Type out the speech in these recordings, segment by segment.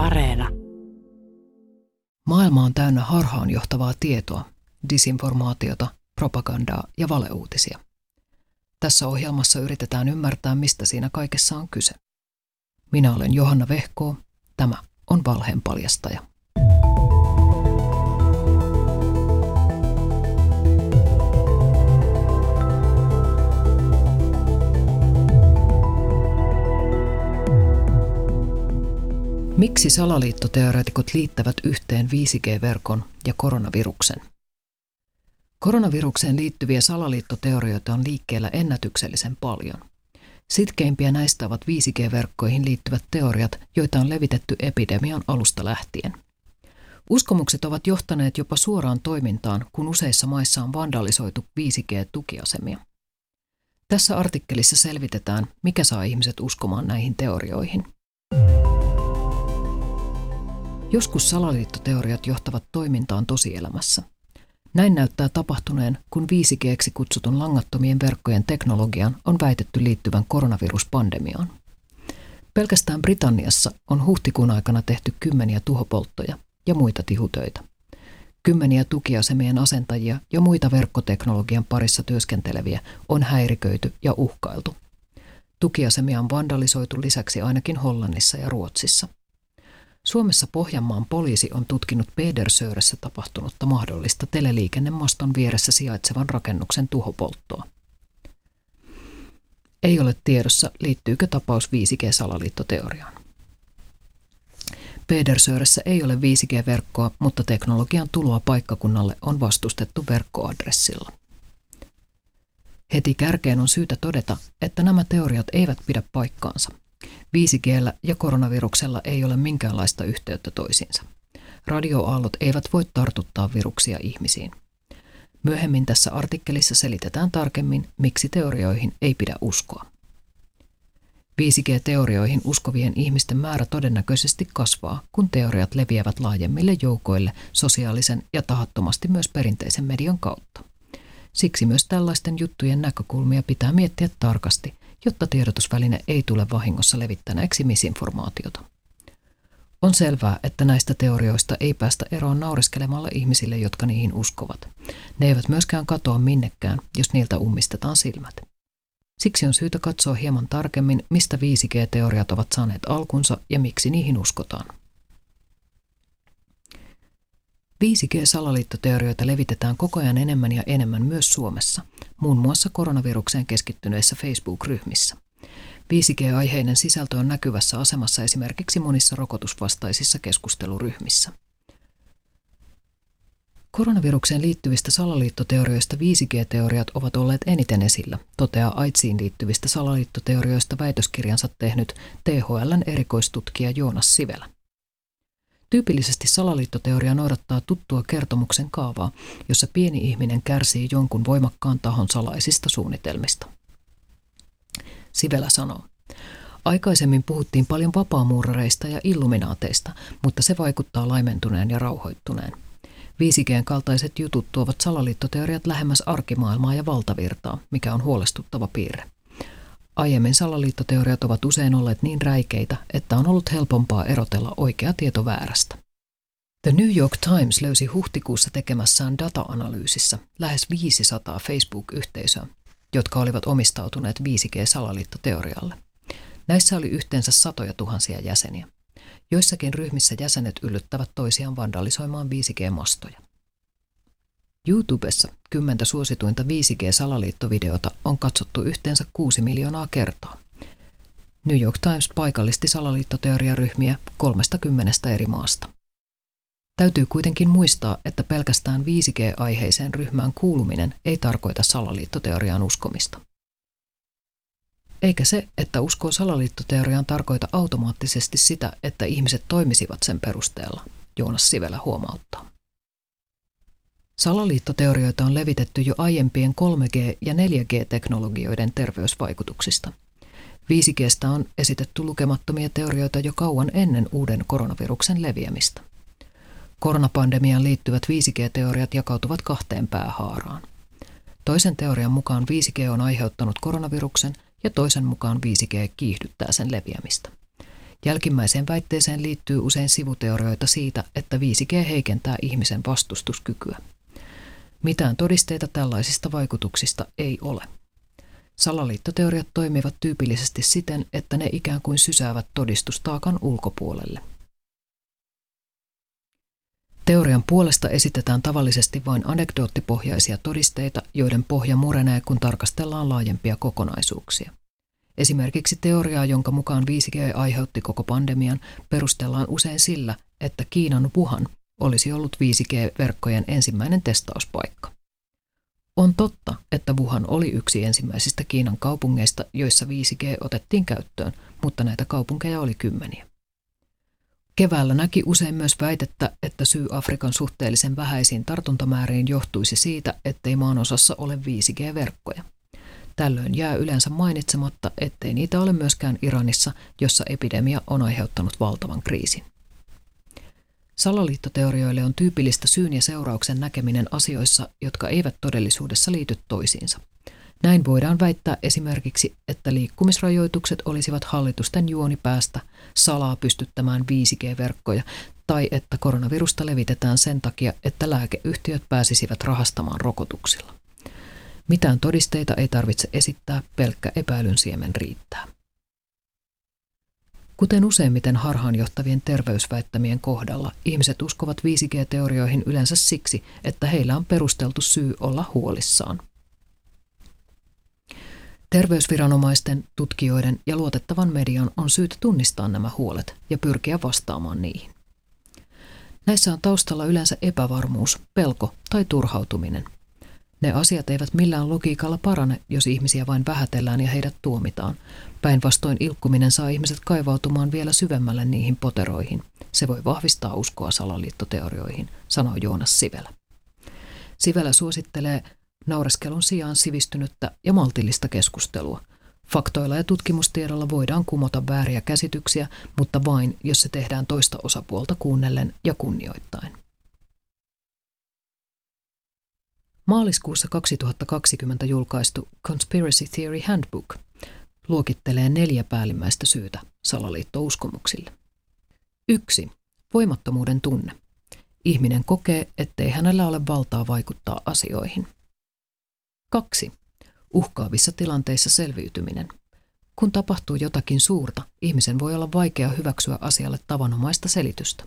Areena. Maailma on täynnä harhaanjohtavaa tietoa, disinformaatiota, propagandaa ja valeuutisia. Tässä ohjelmassa yritetään ymmärtää, mistä siinä kaikessa on kyse. Minä olen Johanna Vehkoo. Tämä on Valheen paljastaja. Miksi salaliittoteoreetikot liittävät yhteen 5G-verkon ja koronaviruksen? Koronavirukseen liittyviä salaliittoteorioita on liikkeellä ennätyksellisen paljon. Sitkeimpiä näistä ovat 5G-verkkoihin liittyvät teoriat, joita on levitetty epidemian alusta lähtien. Uskomukset ovat johtaneet jopa suoraan toimintaan, kun useissa maissa on vandalisoitu 5G-tukiasemia. Tässä artikkelissa selvitetään, mikä saa ihmiset uskomaan näihin teorioihin. Joskus salaliittoteoriat johtavat toimintaan tosielämässä. Näin näyttää tapahtuneen, kun 5G kutsutun langattomien verkkojen teknologian on väitetty liittyvän koronaviruspandemiaan. Pelkästään Britanniassa on huhtikuun aikana tehty kymmeniä tuhopolttoja ja muita tihutöitä. Kymmeniä tukiasemien asentajia ja muita verkkoteknologian parissa työskenteleviä on häiriköity ja uhkailtu. Tukiasemia on vandalisoitu lisäksi ainakin Hollannissa ja Ruotsissa – Suomessa Pohjanmaan poliisi on tutkinut Pedersööressä tapahtunutta mahdollista teleliikennemaston vieressä sijaitsevan rakennuksen tuhopolttoa. Ei ole tiedossa, liittyykö tapaus 5G-salaliittoteoriaan. Pedersööressä ei ole 5G-verkkoa, mutta teknologian tuloa paikkakunnalle on vastustettu verkkoadressilla. Heti kärkeen on syytä todeta, että nämä teoriat eivät pidä paikkaansa. 5G ja koronaviruksella ei ole minkäänlaista yhteyttä toisiinsa. Radioaallot eivät voi tartuttaa viruksia ihmisiin. Myöhemmin tässä artikkelissa selitetään tarkemmin, miksi teorioihin ei pidä uskoa. 5G-teorioihin uskovien ihmisten määrä todennäköisesti kasvaa, kun teoriat leviävät laajemmille joukoille sosiaalisen ja tahattomasti myös perinteisen median kautta. Siksi myös tällaisten juttujen näkökulmia pitää miettiä tarkasti jotta tiedotusväline ei tule vahingossa levittäneeksi misinformaatiota. On selvää, että näistä teorioista ei päästä eroon naureskelemalla ihmisille, jotka niihin uskovat. Ne eivät myöskään katoa minnekään, jos niiltä ummistetaan silmät. Siksi on syytä katsoa hieman tarkemmin, mistä 5G-teoriat ovat saaneet alkunsa ja miksi niihin uskotaan. 5G-salaliittoteorioita levitetään koko ajan enemmän ja enemmän myös Suomessa, muun muassa koronavirukseen keskittyneissä Facebook-ryhmissä. 5G-aiheinen sisältö on näkyvässä asemassa esimerkiksi monissa rokotusvastaisissa keskusteluryhmissä. Koronavirukseen liittyvistä salaliittoteorioista 5G-teoriat ovat olleet eniten esillä, toteaa AIDSiin liittyvistä salaliittoteorioista väitöskirjansa tehnyt THLn erikoistutkija Joonas Sivelä. Tyypillisesti salaliittoteoria noudattaa tuttua kertomuksen kaavaa, jossa pieni ihminen kärsii jonkun voimakkaan tahon salaisista suunnitelmista. Sivela sanoo, Aikaisemmin puhuttiin paljon vapaamuurareista ja illuminaateista, mutta se vaikuttaa laimentuneen ja rauhoittuneen. 5Gn kaltaiset jutut tuovat salaliittoteoriat lähemmäs arkimaailmaa ja valtavirtaa, mikä on huolestuttava piirre. Aiemmin salaliittoteoriat ovat usein olleet niin räikeitä, että on ollut helpompaa erotella oikea tieto väärästä. The New York Times löysi huhtikuussa tekemässään data-analyysissä lähes 500 Facebook-yhteisöä, jotka olivat omistautuneet 5G-salaliittoteorialle. Näissä oli yhteensä satoja tuhansia jäseniä. Joissakin ryhmissä jäsenet yllyttävät toisiaan vandalisoimaan 5G-mastoja. YouTubessa kymmentä suosituinta 5G-salaliittovideota on katsottu yhteensä 6 miljoonaa kertaa. New York Times paikallisti salaliittoteoriaryhmiä 30 eri maasta. Täytyy kuitenkin muistaa, että pelkästään 5G-aiheiseen ryhmään kuuluminen ei tarkoita salaliittoteoriaan uskomista. Eikä se, että uskoo salaliittoteoriaan tarkoita automaattisesti sitä, että ihmiset toimisivat sen perusteella, Joonas Sivelä huomauttaa. Salaliittoteorioita on levitetty jo aiempien 3G- ja 4G-teknologioiden terveysvaikutuksista. 5Gstä on esitetty lukemattomia teorioita jo kauan ennen uuden koronaviruksen leviämistä. Koronapandemiaan liittyvät 5G-teoriat jakautuvat kahteen päähaaraan. Toisen teorian mukaan 5G on aiheuttanut koronaviruksen ja toisen mukaan 5G kiihdyttää sen leviämistä. Jälkimmäiseen väitteeseen liittyy usein sivuteorioita siitä, että 5G heikentää ihmisen vastustuskykyä. Mitään todisteita tällaisista vaikutuksista ei ole. Salaliittoteoriat toimivat tyypillisesti siten, että ne ikään kuin sysäävät todistustaakan ulkopuolelle. Teorian puolesta esitetään tavallisesti vain anekdoottipohjaisia todisteita, joiden pohja murenee, kun tarkastellaan laajempia kokonaisuuksia. Esimerkiksi teoriaa, jonka mukaan 5G aiheutti koko pandemian, perustellaan usein sillä, että Kiinan Wuhan olisi ollut 5G-verkkojen ensimmäinen testauspaikka. On totta, että Wuhan oli yksi ensimmäisistä Kiinan kaupungeista, joissa 5G otettiin käyttöön, mutta näitä kaupunkeja oli kymmeniä. Keväällä näki usein myös väitettä, että syy Afrikan suhteellisen vähäisiin tartuntamääriin johtuisi siitä, ettei maanosassa ole 5G-verkkoja. Tällöin jää yleensä mainitsematta, ettei niitä ole myöskään Iranissa, jossa epidemia on aiheuttanut valtavan kriisin. Salaliittoteorioille on tyypillistä syyn ja seurauksen näkeminen asioissa, jotka eivät todellisuudessa liity toisiinsa. Näin voidaan väittää esimerkiksi, että liikkumisrajoitukset olisivat hallitusten juoni päästä salaa pystyttämään 5G-verkkoja tai että koronavirusta levitetään sen takia, että lääkeyhtiöt pääsisivät rahastamaan rokotuksilla. Mitään todisteita ei tarvitse esittää, pelkkä epäilyn siemen riittää. Kuten useimmiten harhaanjohtavien terveysväittämien kohdalla, ihmiset uskovat 5G-teorioihin yleensä siksi, että heillä on perusteltu syy olla huolissaan. Terveysviranomaisten, tutkijoiden ja luotettavan median on syytä tunnistaa nämä huolet ja pyrkiä vastaamaan niihin. Näissä on taustalla yleensä epävarmuus, pelko tai turhautuminen. Ne asiat eivät millään logiikalla parane, jos ihmisiä vain vähätellään ja heidät tuomitaan. Päinvastoin ilkkuminen saa ihmiset kaivautumaan vielä syvemmälle niihin poteroihin. Se voi vahvistaa uskoa salaliittoteorioihin, sanoo Joonas Sivelä. Sivelä suosittelee naureskelun sijaan sivistynyttä ja maltillista keskustelua. Faktoilla ja tutkimustiedolla voidaan kumota vääriä käsityksiä, mutta vain, jos se tehdään toista osapuolta kuunnellen ja kunnioittain. Maaliskuussa 2020 julkaistu Conspiracy Theory Handbook luokittelee neljä päällimmäistä syytä salaliittouskomuksille. 1. Voimattomuuden tunne. Ihminen kokee, ettei hänellä ole valtaa vaikuttaa asioihin – 2. Uhkaavissa tilanteissa selviytyminen. Kun tapahtuu jotakin suurta, ihmisen voi olla vaikea hyväksyä asialle tavanomaista selitystä.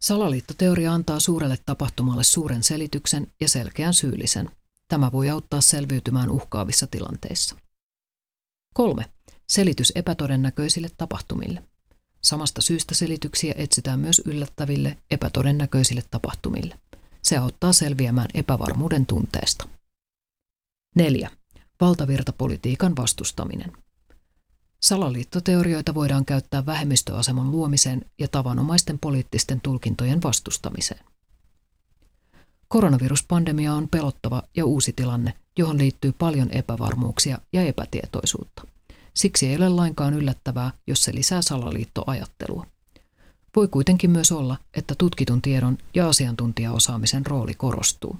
Salaliittoteoria antaa suurelle tapahtumalle suuren selityksen ja selkeän syyllisen. Tämä voi auttaa selviytymään uhkaavissa tilanteissa. 3. Selitys epätodennäköisille tapahtumille. Samasta syystä selityksiä etsitään myös yllättäville, epätodennäköisille tapahtumille. Se auttaa selviämään epävarmuuden tunteesta. 4. Valtavirtapolitiikan vastustaminen. Salaliittoteorioita voidaan käyttää vähemmistöaseman luomiseen ja tavanomaisten poliittisten tulkintojen vastustamiseen. Koronaviruspandemia on pelottava ja uusi tilanne, johon liittyy paljon epävarmuuksia ja epätietoisuutta. Siksi ei ole lainkaan yllättävää, jos se lisää salaliittoajattelua. Voi kuitenkin myös olla, että tutkitun tiedon ja asiantuntijaosaamisen rooli korostuu.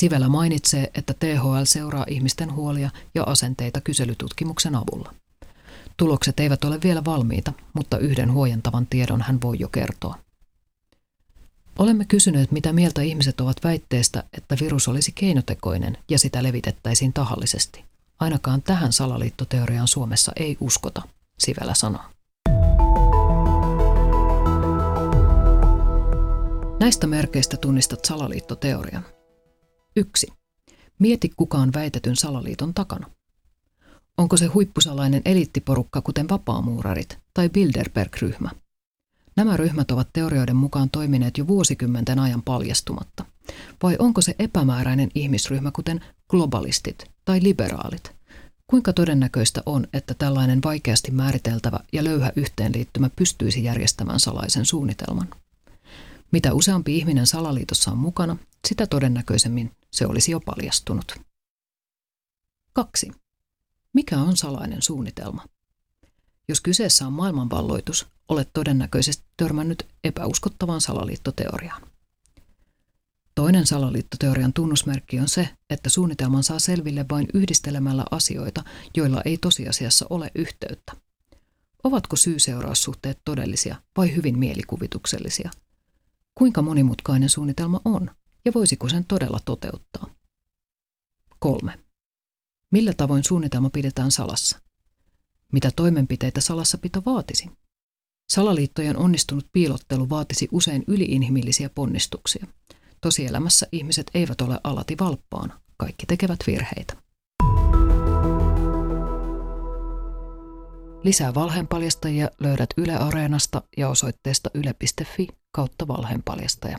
Sivellä mainitsee, että THL seuraa ihmisten huolia ja asenteita kyselytutkimuksen avulla. Tulokset eivät ole vielä valmiita, mutta yhden huojentavan tiedon hän voi jo kertoa. Olemme kysyneet, mitä mieltä ihmiset ovat väitteestä, että virus olisi keinotekoinen ja sitä levitettäisiin tahallisesti. Ainakaan tähän salaliittoteoriaan Suomessa ei uskota, Sivellä sanoo. Näistä merkeistä tunnistat salaliittoteorian. 1. Mieti kukaan väitetyn salaliiton takana. Onko se huippusalainen eliittiporukka kuten vapaamuurarit tai Bilderberg-ryhmä? Nämä ryhmät ovat teorioiden mukaan toimineet jo vuosikymmenten ajan paljastumatta. Vai onko se epämääräinen ihmisryhmä kuten globalistit tai liberaalit? Kuinka todennäköistä on, että tällainen vaikeasti määriteltävä ja löyhä yhteenliittymä pystyisi järjestämään salaisen suunnitelman? Mitä useampi ihminen salaliitossa on mukana, sitä todennäköisemmin se olisi jo paljastunut. 2. Mikä on salainen suunnitelma? Jos kyseessä on maailmanvalloitus, olet todennäköisesti törmännyt epäuskottavaan salaliittoteoriaan. Toinen salaliittoteorian tunnusmerkki on se, että suunnitelman saa selville vain yhdistelemällä asioita, joilla ei tosiasiassa ole yhteyttä. Ovatko syy-seuraussuhteet todellisia vai hyvin mielikuvituksellisia? Kuinka monimutkainen suunnitelma on ja voisiko sen todella toteuttaa? 3. Millä tavoin suunnitelma pidetään salassa? Mitä toimenpiteitä salassapito vaatisi? Salaliittojen onnistunut piilottelu vaatisi usein yliinhimillisiä ponnistuksia. Tosielämässä ihmiset eivät ole alati valppaana. Kaikki tekevät virheitä. Lisää valheenpaljastajia löydät Yle Areenasta ja osoitteesta yle.fi kautta valheenpaljastaja.